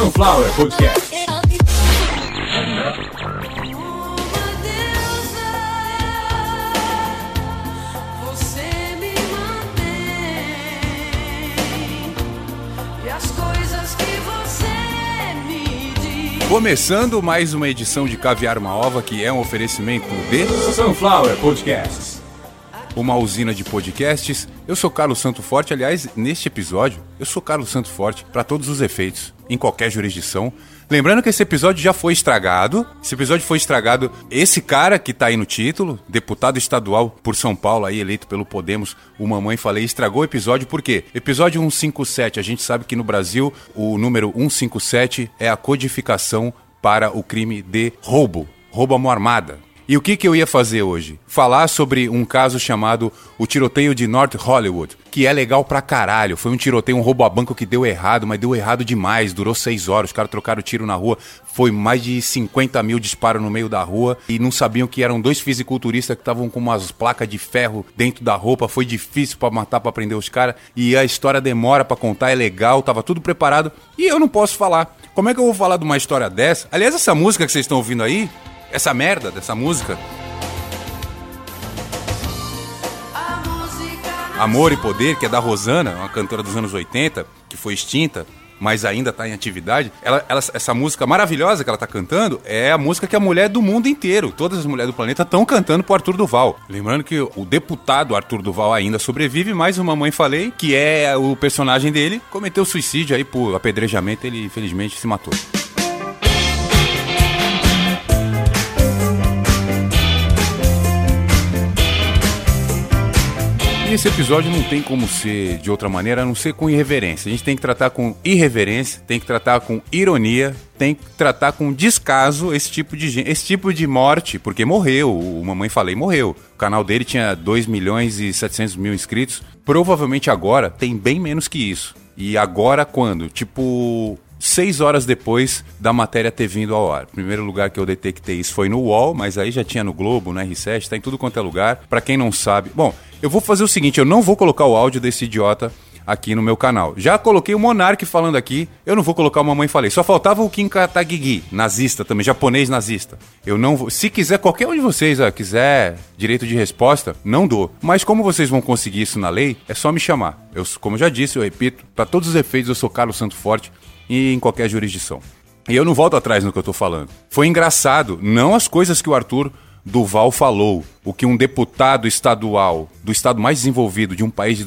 Sunflower Podcast. Você me mantém e as coisas que você me diz. Começando mais uma edição de Caviar uma Ova, que é um oferecimento de Sunflower Podcasts. Uma usina de podcasts. Eu sou Carlos Santo Forte, aliás, neste episódio, eu sou Carlos Santo Forte para todos os efeitos, em qualquer jurisdição. Lembrando que esse episódio já foi estragado. Esse episódio foi estragado. Esse cara que tá aí no título, deputado estadual por São Paulo, aí eleito pelo Podemos, o Mamãe Falei, estragou o episódio por quê? Episódio 157, a gente sabe que no Brasil o número 157 é a codificação para o crime de roubo, roubo à mão armada. E o que, que eu ia fazer hoje? Falar sobre um caso chamado o tiroteio de North Hollywood, que é legal pra caralho. Foi um tiroteio, um roubo a banco que deu errado, mas deu errado demais. Durou seis horas, os caras trocaram tiro na rua. Foi mais de 50 mil disparos no meio da rua e não sabiam que eram dois fisiculturistas que estavam com umas placas de ferro dentro da roupa. Foi difícil pra matar, pra prender os caras. E a história demora pra contar, é legal, tava tudo preparado. E eu não posso falar. Como é que eu vou falar de uma história dessa? Aliás, essa música que vocês estão ouvindo aí, essa merda dessa música, Amor e Poder, que é da Rosana, uma cantora dos anos 80, que foi extinta, mas ainda está em atividade. Ela, ela- essa música maravilhosa que ela está cantando é a música que a mulher do mundo inteiro, todas as mulheres do planeta, estão cantando pro Arthur Duval. Lembrando que o deputado Arthur Duval ainda sobrevive, mas o Mamãe Falei, que é o personagem dele, cometeu suicídio aí por apedrejamento, ele infelizmente se matou. Esse episódio não tem como ser de outra maneira a não ser com irreverência. A gente tem que tratar com irreverência, tem que tratar com ironia, tem que tratar com descaso esse tipo de esse tipo de morte, porque morreu, o Mamãe Falei morreu. O canal dele tinha 2 milhões e 700 mil inscritos. Provavelmente agora tem bem menos que isso. E agora quando? Tipo, seis horas depois da matéria ter vindo ao ar. Primeiro lugar que eu detectei isso foi no UOL, mas aí já tinha no Globo, no R7, tá em tudo quanto é lugar. Pra quem não sabe. Bom, eu vou fazer o seguinte: eu não vou colocar o áudio desse idiota aqui no meu canal. Já coloquei o Monark falando aqui, eu não vou colocar o Mamãe Falei. Só faltava o Kim Kataguiri, nazista também, japonês nazista. Eu não vou. Se quiser, qualquer um de vocês ó, quiser direito de resposta, não dou. Mas como vocês vão conseguir isso na lei, é só me chamar. Eu, como já disse, eu repito, para todos os efeitos, eu sou Carlos Santo Forte e em qualquer jurisdição. E eu não volto atrás no que eu tô falando. Foi engraçado, não as coisas que o Arthur Duval falou, o que um deputado estadual do estado mais desenvolvido de um país de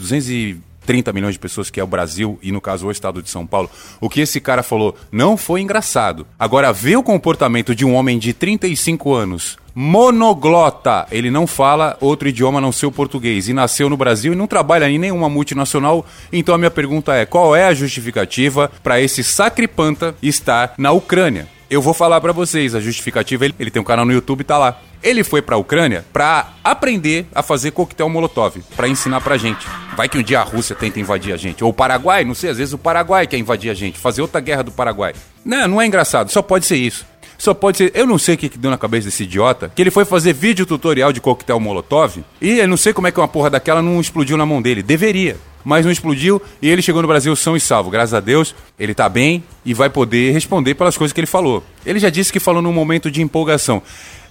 230 milhões de pessoas, que é o Brasil, e no caso o estado de São Paulo, o que esse cara falou não foi engraçado. Agora, ver o comportamento de um homem de 35 anos, monoglota, ele não fala outro idioma a não ser o português, e nasceu no Brasil e não trabalha em nenhuma multinacional, então a minha pergunta é, qual é a justificativa para esse sacripanta estar na Ucrânia? Eu vou falar pra vocês, a justificativa, ele, ele tem um canal no YouTube, tá lá. Ele foi pra Ucrânia pra aprender a fazer coquetel molotov, pra ensinar pra gente. Vai que um dia a Rússia tenta invadir a gente, ou o Paraguai, não sei, às vezes o Paraguai quer invadir a gente, fazer outra guerra do Paraguai. Não, não é engraçado, só pode ser isso. Só pode ser. Eu não sei o que, que deu na cabeça desse idiota, que ele foi fazer vídeo tutorial de coquetel molotov e eu não sei como é que uma porra daquela não explodiu na mão dele. Deveria. Mas não explodiu e ele chegou no Brasil são e salvo. Graças a Deus, ele tá bem e vai poder responder pelas coisas que ele falou. Ele já disse que falou num momento de empolgação.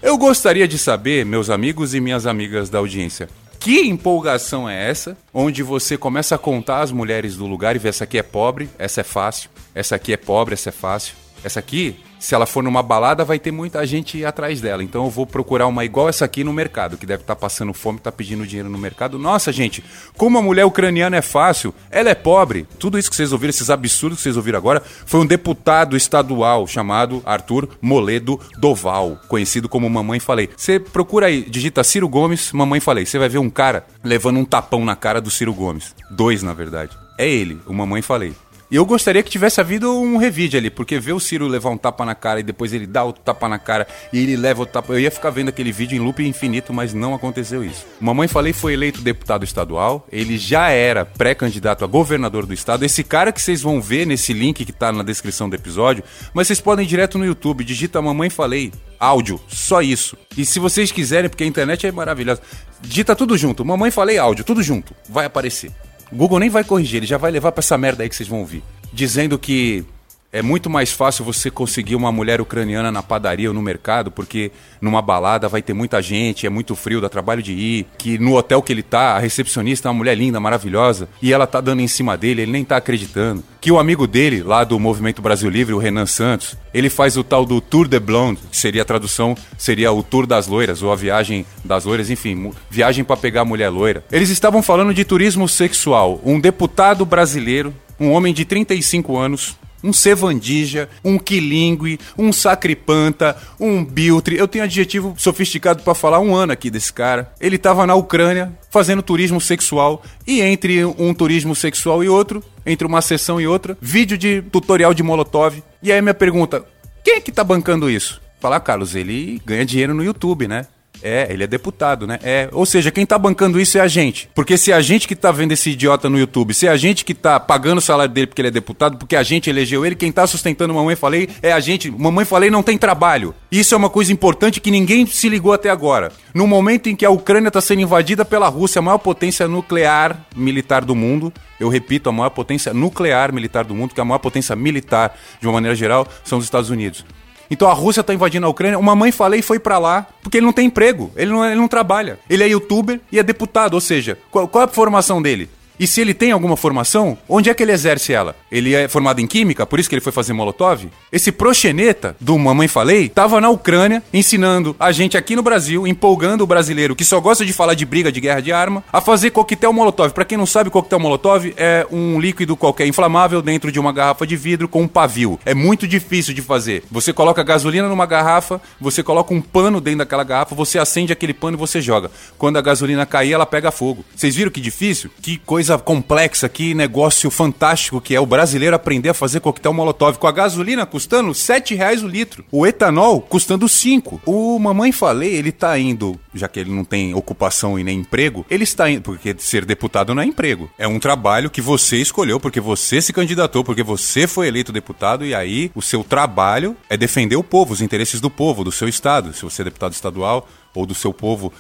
Eu gostaria de saber, meus amigos e minhas amigas da audiência, que empolgação é essa? Onde você começa a contar as mulheres do lugar e ver essa aqui é pobre, essa é fácil, essa aqui é pobre, essa é fácil. Essa aqui, se ela for numa balada, vai ter muita gente atrás dela. Então eu vou procurar uma igual essa aqui no mercado, que deve estar passando fome, tá pedindo dinheiro no mercado. Nossa, gente, como a mulher ucraniana é fácil, ela é pobre. Tudo isso que vocês ouviram, esses absurdos que vocês ouviram agora, foi um deputado estadual chamado Arthur Moledo Doval, conhecido como Mamãe Falei. Você procura aí, digita Ciro Gomes, Mamãe Falei. Você vai ver um cara levando um tapão na cara do Ciro Gomes. Dois, na verdade. É ele, o Mamãe Falei. E eu gostaria que tivesse havido um revide ali, porque ver o Ciro levar um tapa na cara e depois ele dá outro tapa na cara e ele leva o tapa. Eu ia ficar vendo aquele vídeo em loop infinito, mas não aconteceu isso. Mamãe Falei foi eleito deputado estadual, ele já era pré-candidato a governador do estado. Esse cara que vocês vão ver nesse link que tá na descrição do episódio, mas vocês podem ir direto no YouTube, digita Mamãe Falei, áudio, só isso. E se vocês quiserem, porque a internet é maravilhosa, digita tudo junto, Mamãe Falei áudio, tudo junto, vai aparecer. Google nem vai corrigir, ele já vai levar pra essa merda aí que vocês vão ouvir. Dizendo que É muito mais fácil você conseguir uma mulher ucraniana na padaria ou no mercado, porque numa balada vai ter muita gente, é muito frio, dá trabalho de ir. Que no hotel que ele tá, a recepcionista é uma mulher linda, maravilhosa, e ela tá dando em cima dele, ele nem tá acreditando. Que o amigo dele, lá do Movimento Brasil Livre, o Renan Santos, ele faz o tal do Tour de Blonde, que seria a tradução, seria o Tour das Loiras, ou a viagem das loiras, enfim, viagem para pegar a mulher loira. Eles estavam falando de turismo sexual. Um deputado brasileiro, um homem de 35 anos, um sevandija, um quilingue, um sacripanta, um biltre. Eu tenho adjetivo sofisticado pra falar um ano aqui desse cara. Ele tava na Ucrânia fazendo turismo sexual e entre um turismo sexual e outro, entre uma sessão e outra, vídeo de tutorial de Molotov. E aí minha pergunta, quem é que tá bancando isso? Falar, Carlos, ele ganha dinheiro no YouTube, né? É, ele é deputado, né? É, ou seja, quem tá bancando isso é a gente. Porque se é a gente que tá vendo esse idiota no YouTube, se é a gente que tá pagando o salário dele porque ele é deputado, porque a gente elegeu ele, quem tá sustentando Mamãe Falei é a gente. Mamãe Falei não tem trabalho. Isso é uma coisa importante que ninguém se ligou até agora. No momento em que a Ucrânia tá sendo invadida pela Rússia, a maior potência nuclear militar do mundo, eu repito, a maior potência nuclear militar do mundo, que é a maior potência militar, de uma maneira geral, são os Estados Unidos. Então a Rússia tá invadindo a Ucrânia. Uma mãe falei foi pra lá porque ele não tem emprego, ele não, ele não trabalha. Ele é youtuber e é deputado, ou seja, qual, qual é a formação dele? E se ele tem alguma formação, onde é que ele exerce ela? Ele é formado em química, por isso que ele foi fazer molotov? Esse proxeneta do Mamãe Falei tava na Ucrânia ensinando a gente aqui no Brasil, empolgando o brasileiro que só gosta de falar de briga, de guerra de arma, a fazer coquetel molotov. Pra quem não sabe, coquetel molotov é um líquido qualquer inflamável dentro de uma garrafa de vidro com um pavio. É muito difícil de fazer. Você coloca gasolina numa garrafa, você coloca um pano dentro daquela garrafa, você acende aquele pano e você joga. Quando a gasolina cair, ela pega fogo. Vocês viram que difícil? Que coisa complexa, que negócio fantástico que é o brasileiro aprender a fazer coquetel molotov com a gasolina custando 7 reais o litro. O etanol custando 5. O Mamãe Falei, ele tá indo, já que ele não tem ocupação e nem emprego, ele está indo, porque ser deputado não é emprego. É um trabalho que você escolheu, porque você se candidatou, porque você foi eleito deputado, e aí o seu trabalho é defender o povo, os interesses do povo, do seu estado. Se você é deputado estadual, ou do seu povo,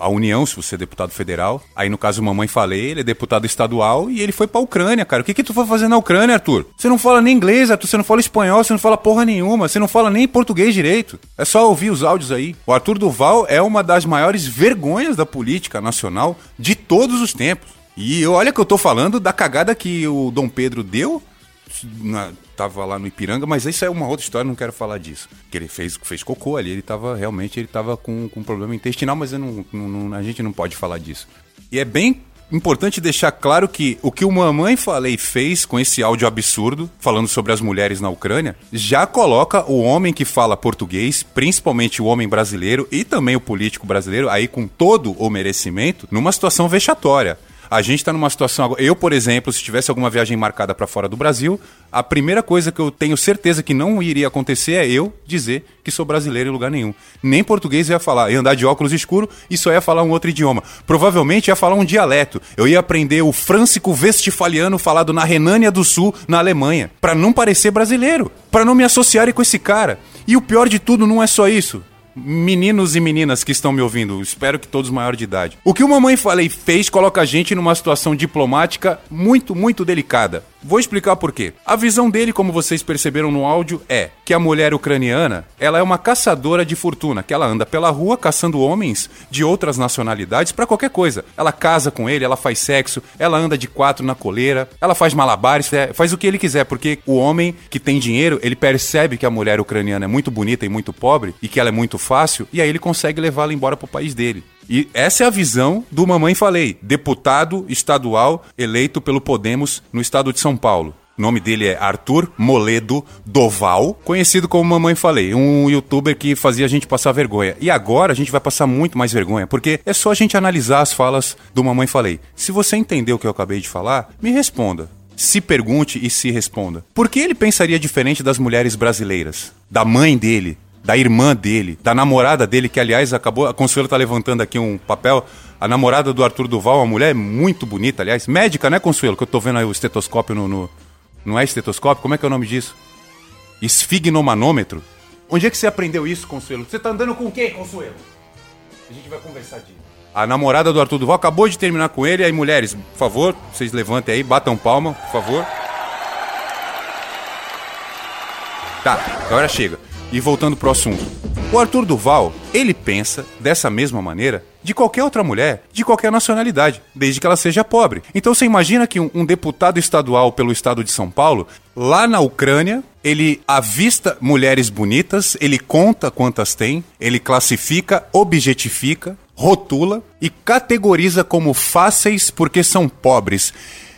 a União, se você é deputado federal. Aí, no caso, Mamãe Falei, ele é deputado estadual e ele foi pra Ucrânia, cara. O que que tu foi fazer na Ucrânia, Arthur? Você não fala nem inglês, Arthur, você não fala espanhol, você não fala porra nenhuma, você não fala nem português direito. É só ouvir os áudios aí. O Arthur Duval é uma das maiores vergonhas da política nacional de todos os tempos. E olha que eu tô falando da cagada que o Dom Pedro deu na- tava lá no Ipiranga, mas isso é uma outra história, não quero falar disso. Que ele fez, fez cocô ali, ele tava realmente ele tava com, com problema intestinal, mas não- não- a gente não pode falar disso. E é bem importante deixar claro que o que o Mamãe Falei fez com esse áudio absurdo, falando sobre as mulheres na Ucrânia, já coloca o homem que fala português, principalmente o homem brasileiro e também o político brasileiro, aí com todo o merecimento, numa situação vexatória. A gente tá numa situação. Eu, por exemplo, se tivesse alguma viagem marcada para fora do Brasil, a primeira coisa que eu tenho certeza que não iria acontecer é eu dizer que sou brasileiro em lugar nenhum. Nem português ia falar, ia andar de óculos escuro e só ia falar um outro idioma. Provavelmente ia falar um dialeto. Eu ia aprender o frâncico westfaliano falado na Renânia do Sul, na Alemanha, para não parecer brasileiro, para não me associarem com esse cara. E o pior de tudo não é só isso. Meninos e meninas que estão me ouvindo, espero que todos maior de idade. O que o Mamãe Falei fez coloca a gente numa situação diplomática muito, muito delicada. Vou explicar por quê. A visão dele, como vocês perceberam no áudio, é que a mulher ucraniana, ela é uma caçadora de fortuna, que ela anda pela rua caçando homens de outras nacionalidades pra qualquer coisa. Ela casa com ele, ela faz sexo, ela anda de quatro na coleira, ela faz malabares, é, faz o que ele quiser, porque o homem que tem dinheiro, ele percebe que a mulher ucraniana é muito bonita e muito pobre e que ela é muito fácil, e aí ele consegue levá-la embora pro país dele. E essa é a visão do Mamãe Falei, deputado estadual eleito pelo Podemos no estado de São Paulo. O nome dele é Arthur Moledo Doval, conhecido como Mamãe Falei, um youtuber que fazia a gente passar vergonha. E agora a gente vai passar muito mais vergonha, porque é só a gente analisar as falas do Mamãe Falei. Se você entendeu o que eu acabei de falar, me responda. Se pergunte e se responda. Por que ele pensaria diferente das mulheres brasileiras? Da mãe dele, da irmã dele, da namorada dele, que aliás acabou. A Consuelo tá levantando aqui um papel. A namorada do Arthur Duval, uma mulher muito bonita, aliás. Médica, né, Consuelo? Que eu tô vendo aí o estetoscópio no. no- Não é estetoscópio? Como é que é o nome disso? Esfignomanômetro? Onde é que você aprendeu isso, Consuelo? Você tá andando com quem, Consuelo? A gente vai conversar disso. A namorada do Arthur Duval acabou de terminar com ele. Aí, mulheres, por favor, vocês levantem aí, batam palma, por favor. Tá, agora chega. E voltando pro assunto. O Arthur Duval, ele pensa dessa mesma maneira de qualquer outra mulher, de qualquer nacionalidade, desde que ela seja pobre. Então você imagina que um, um deputado estadual pelo estado de São Paulo, lá na Ucrânia, ele avista mulheres bonitas, ele conta quantas tem, ele classifica, objetifica, rotula e categoriza como fáceis porque são pobres.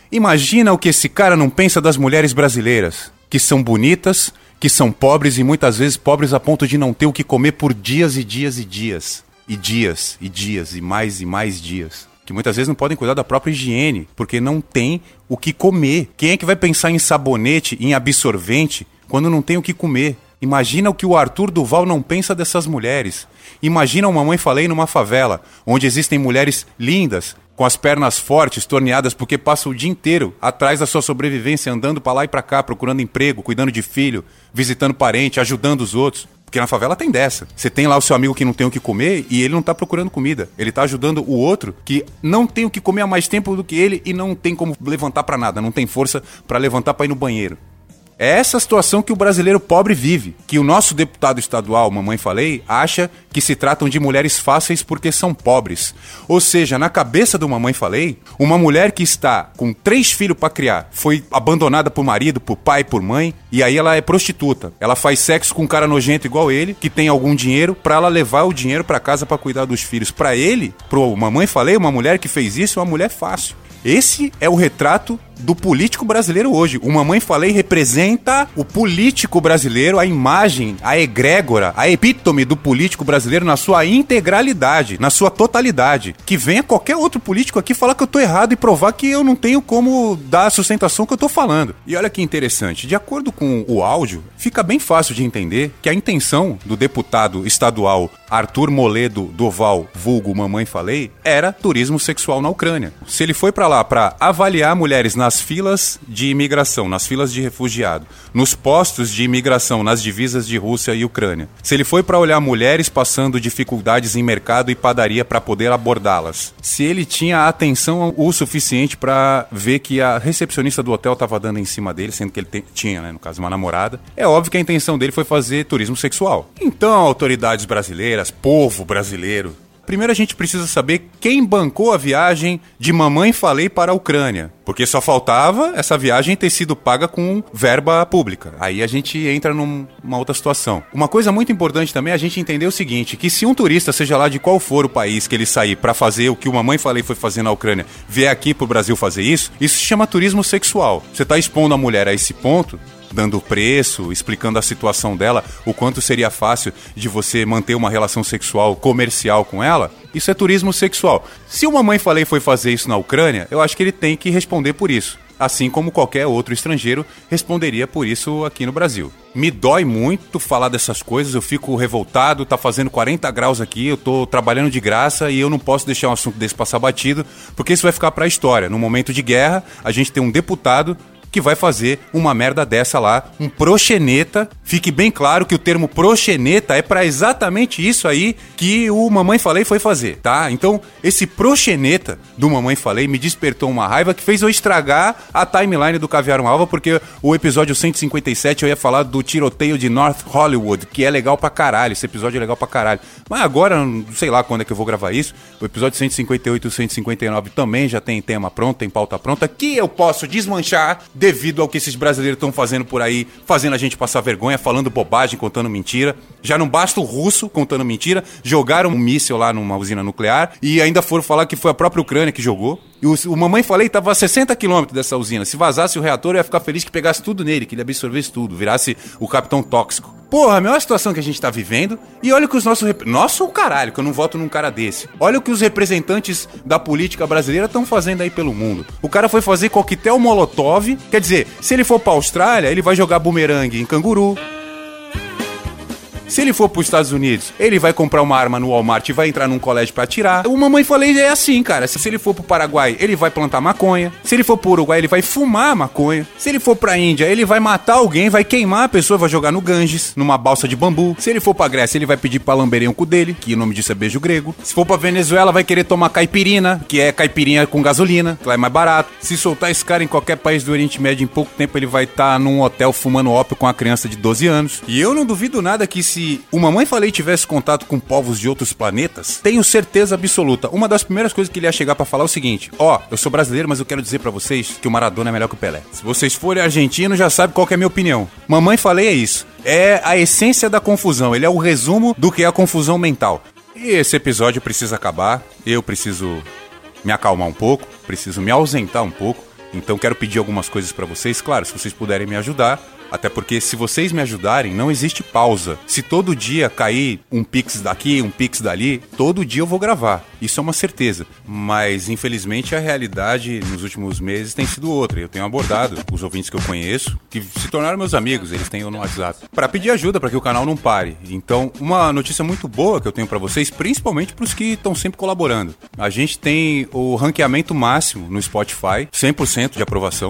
Imagina o que esse cara não pensa das mulheres brasileiras, que são bonitas, que são pobres e muitas vezes pobres a ponto de não ter o que comer por dias e dias e dias. E dias e dias e mais e mais dias. Que muitas vezes não podem cuidar da própria higiene, porque não tem o que comer. Quem é que vai pensar em sabonete, em absorvente, quando não tem o que comer? Imagina o que o Arthur Duval não pensa dessas mulheres. Imagina uma mãe falei numa favela, onde existem mulheres lindas, com as pernas fortes, torneadas, porque passa o dia inteiro atrás da sua sobrevivência, andando para lá e para cá, procurando emprego, cuidando de filho, visitando parente, ajudando os outros. Porque na favela tem dessa. Você tem lá o seu amigo que não tem o que comer e ele não tá procurando comida. Ele tá ajudando o outro que não tem o que comer há mais tempo do que ele e não tem como levantar para nada, não tem força para levantar para ir no banheiro. É essa situação que o brasileiro pobre vive. Que o nosso deputado estadual, mamãe falei, acha que se tratam de mulheres fáceis porque são pobres. Ou seja, na cabeça do mamãe falei, uma mulher que está com três filhos para criar, foi abandonada por marido, por pai, por mãe, e aí ela é prostituta. Ela faz sexo com um cara nojento igual ele, que tem algum dinheiro, para ela levar o dinheiro para casa para cuidar dos filhos. Para ele, pro mamãe falei, uma mulher que fez isso é uma mulher fácil. Esse é o retrato do político brasileiro hoje. O Mamãe Falei representa o político brasileiro, a imagem, a egrégora, a epítome do político brasileiro na sua integralidade, na sua totalidade. Que venha qualquer outro político aqui falar que eu tô errado e provar que eu não tenho como dar a sustentação que eu tô falando. E olha que interessante, de acordo com o áudio, fica bem fácil de entender que a intenção do deputado estadual Arthur Moledo Doval, vulgo Mamãe Falei, era turismo sexual na Ucrânia. Se ele foi para lá para avaliar mulheres nas filas de imigração, nas filas de refugiado, nos postos de imigração, nas divisas de Rússia e Ucrânia. Se ele foi para olhar mulheres passando dificuldades em mercado e padaria para poder abordá-las. Se ele tinha atenção o suficiente para ver que a recepcionista do hotel estava dando em cima dele, sendo que ele tem, tinha, né, no caso, uma namorada, é óbvio que a intenção dele foi fazer turismo sexual. Então, autoridades brasileiras, povo brasileiro, Primeiro a gente precisa saber quem bancou a viagem de Mamãe Falei para a Ucrânia. Porque só faltava essa viagem ter sido paga com verba pública. Aí a gente entra numa outra situação. Uma coisa muito importante também é a gente entender o seguinte: que se um turista, seja lá de qual for o país que ele sair para fazer o que o Mamãe Falei foi fazer na Ucrânia, vier aqui pro Brasil fazer isso, isso se chama turismo sexual. Você tá expondo a mulher a esse ponto, dando preço, explicando a situação dela, o quanto seria fácil de você manter uma relação sexual comercial com ela, isso é turismo sexual. Se o Mamãe Falei foi fazer isso na Ucrânia, eu acho que ele tem que responder por isso. Assim como qualquer outro estrangeiro responderia por isso aqui no Brasil. Me dói muito falar dessas coisas, eu fico revoltado, tá fazendo 40 graus aqui, eu tô trabalhando de graça e eu não posso deixar um assunto desse passar batido, porque isso vai ficar para a história. No momento de guerra, a gente tem um deputado que vai fazer uma merda dessa lá, um proxeneta. Fique bem claro que o termo proxeneta é para exatamente isso aí que o Mamãe Falei foi fazer, tá? Então, esse proxeneta do Mamãe Falei me despertou uma raiva que fez eu estragar a timeline do Caviar Alva, porque o episódio 157 eu ia falar do tiroteio de North Hollywood, que é legal pra caralho, esse episódio é legal pra caralho. Mas agora, sei lá quando é que eu vou gravar isso, o episódio 158 e 159 também já tem tema pronto, tem pauta pronta, que eu posso desmanchar devido ao que esses brasileiros estão fazendo por aí, fazendo a gente passar vergonha, falando bobagem, contando mentira. Já não basta o russo contando mentira, jogaram um míssil lá numa usina nuclear e ainda foram falar que foi a própria Ucrânia que jogou. E o, o mamãe falei estava a 60 quilômetros dessa usina. Se vazasse o reator, eu ia ficar feliz que pegasse tudo nele, que ele absorvesse tudo, virasse o capitão tóxico. Porra, a situação que a gente tá vivendo. E olha que os nossos. Rep... Nossa, o caralho, que eu não voto num cara desse. Olha o que os representantes da política brasileira estão fazendo aí pelo mundo. O cara foi fazer coquetel molotov. Quer dizer, se ele for pra Austrália, ele vai jogar bumerangue em canguru. Se ele for para os Estados Unidos, ele vai comprar uma arma no Walmart e vai entrar num colégio para atirar. O mamãe falei é assim, cara. Se ele for pro Paraguai, ele vai plantar maconha. Se ele for pro Uruguai, ele vai fumar maconha. Se ele for pra Índia, ele vai matar alguém, vai queimar a pessoa, vai jogar no Ganges, numa balsa de bambu. Se ele for pra Grécia, ele vai pedir pra lamberem o cu dele, que o nome disso é beijo grego. Se for pra Venezuela, vai querer tomar caipirinha, que é caipirinha com gasolina, que lá é mais barato. Se soltar esse cara em qualquer país do Oriente Médio, em pouco tempo ele vai estar num hotel fumando ópio com a criança de 12 anos. E eu não duvido nada que se o Mamãe Falei tivesse contato com povos de outros planetas, tenho certeza absoluta. Uma das primeiras coisas que ele ia chegar pra falar é o seguinte: Ó, eu sou brasileiro, mas eu quero dizer pra vocês que o Maradona é melhor que o Pelé. Se vocês forem argentinos, já sabe qual é a minha opinião. Mamãe Falei é isso. É a essência da confusão. Ele é o resumo do que é a confusão mental. E esse episódio precisa acabar. Eu preciso me acalmar um pouco, preciso me ausentar um pouco. Então quero pedir algumas coisas pra vocês, claro, se vocês puderem me ajudar. Até porque se vocês me ajudarem, não existe pausa. Se todo dia cair um pix daqui, um pix dali, todo dia eu vou gravar. Isso é uma certeza. Mas infelizmente a realidade nos últimos meses tem sido outra. Eu tenho abordado os ouvintes que eu conheço, que se tornaram meus amigos, eles têm eu no WhatsApp, para pedir ajuda para que o canal não pare. Então, uma notícia muito boa que eu tenho para vocês, principalmente para os que estão sempre colaborando. A gente tem o ranqueamento máximo no Spotify, 100% de aprovação.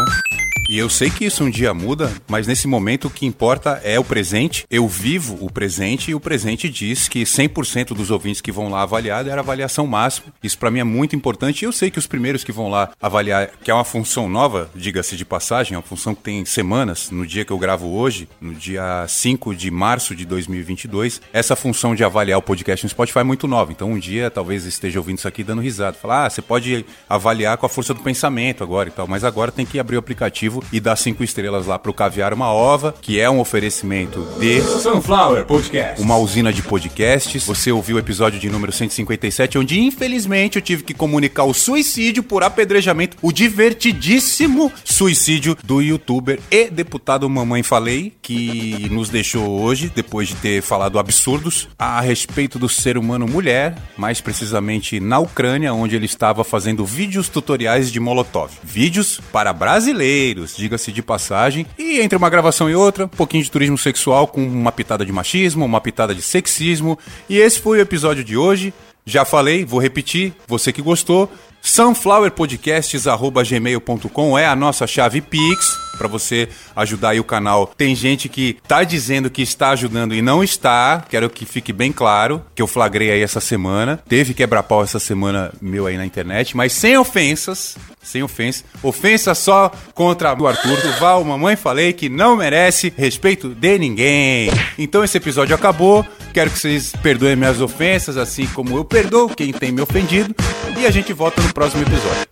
E eu sei que isso um dia muda, mas nesse momento o que importa é o presente. Eu vivo o presente e o presente diz que 100% dos ouvintes que vão lá avaliar era avaliação máxima. Isso para mim é muito importante e eu sei que os primeiros que vão lá avaliar, que é uma função nova, diga-se de passagem, é uma função que tem semanas, no dia que eu gravo hoje, no dia 5 de março de 2022, essa função de avaliar o podcast no Spotify é muito nova. Então um dia talvez esteja ouvindo isso aqui dando risada, falar: "Ah, você pode avaliar com a força do pensamento agora e tal", mas agora tem que abrir o aplicativo e dar cinco estrelas lá pro Caviar uma Ova, que é um oferecimento de Sunflower Podcast. uma usina de podcasts. Você ouviu o episódio de número 157, onde infelizmente eu tive que comunicar o suicídio por apedrejamento, o divertidíssimo suicídio do youtuber e deputado Mamãe Falei, que nos deixou hoje, depois de ter falado absurdos a respeito do ser humano mulher, mais precisamente na Ucrânia, onde ele estava fazendo vídeos tutoriais de Molotov. Vídeos para brasileiros, diga-se de passagem. E entre uma gravação e outra, um pouquinho de turismo sexual com uma pitada de machismo, uma pitada de sexismo. E esse foi o episódio de hoje. Já falei, vou repetir, você que gostou, sunflowerpodcasts@gmail.com é a nossa chave Pix para você ajudar aí o canal. Tem gente que tá dizendo que está ajudando e não está. Quero que fique bem claro que eu flagrei aí essa semana. Teve quebra-pau essa semana meu aí na internet, mas sem ofensas, sem ofensa. Ofensa só contra o Arthur Duval, mamãe falei que não merece respeito de ninguém. Então esse episódio acabou. Quero que vocês perdoem minhas ofensas, assim como eu perdoo quem tem me ofendido. E a gente volta no próximo episódio.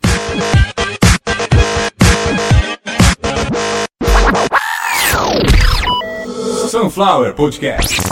Sunflower Podcast.